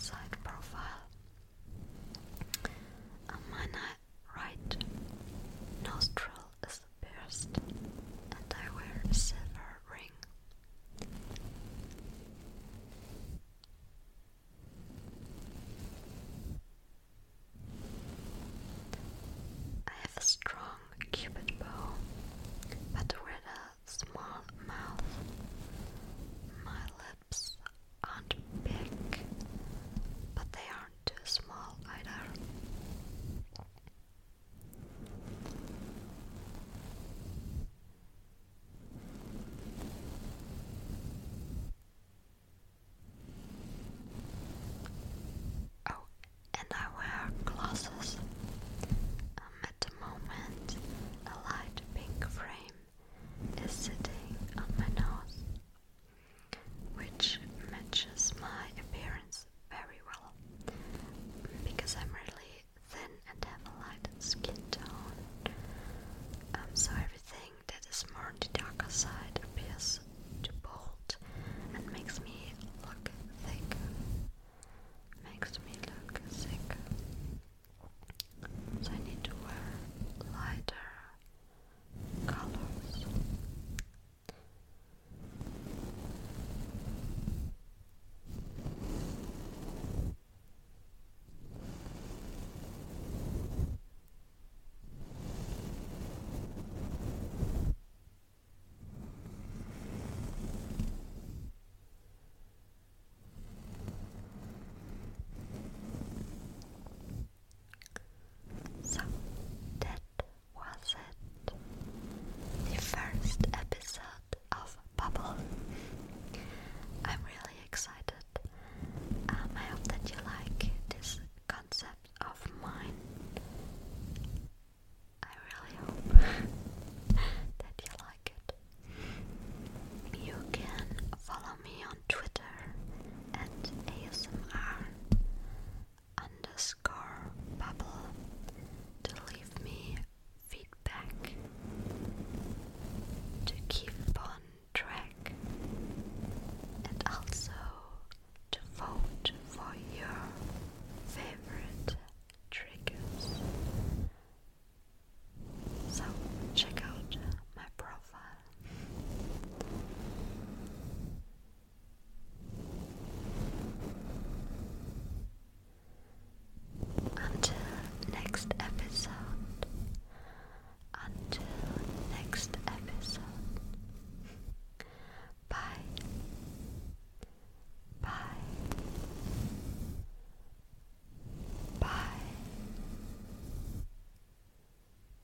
side.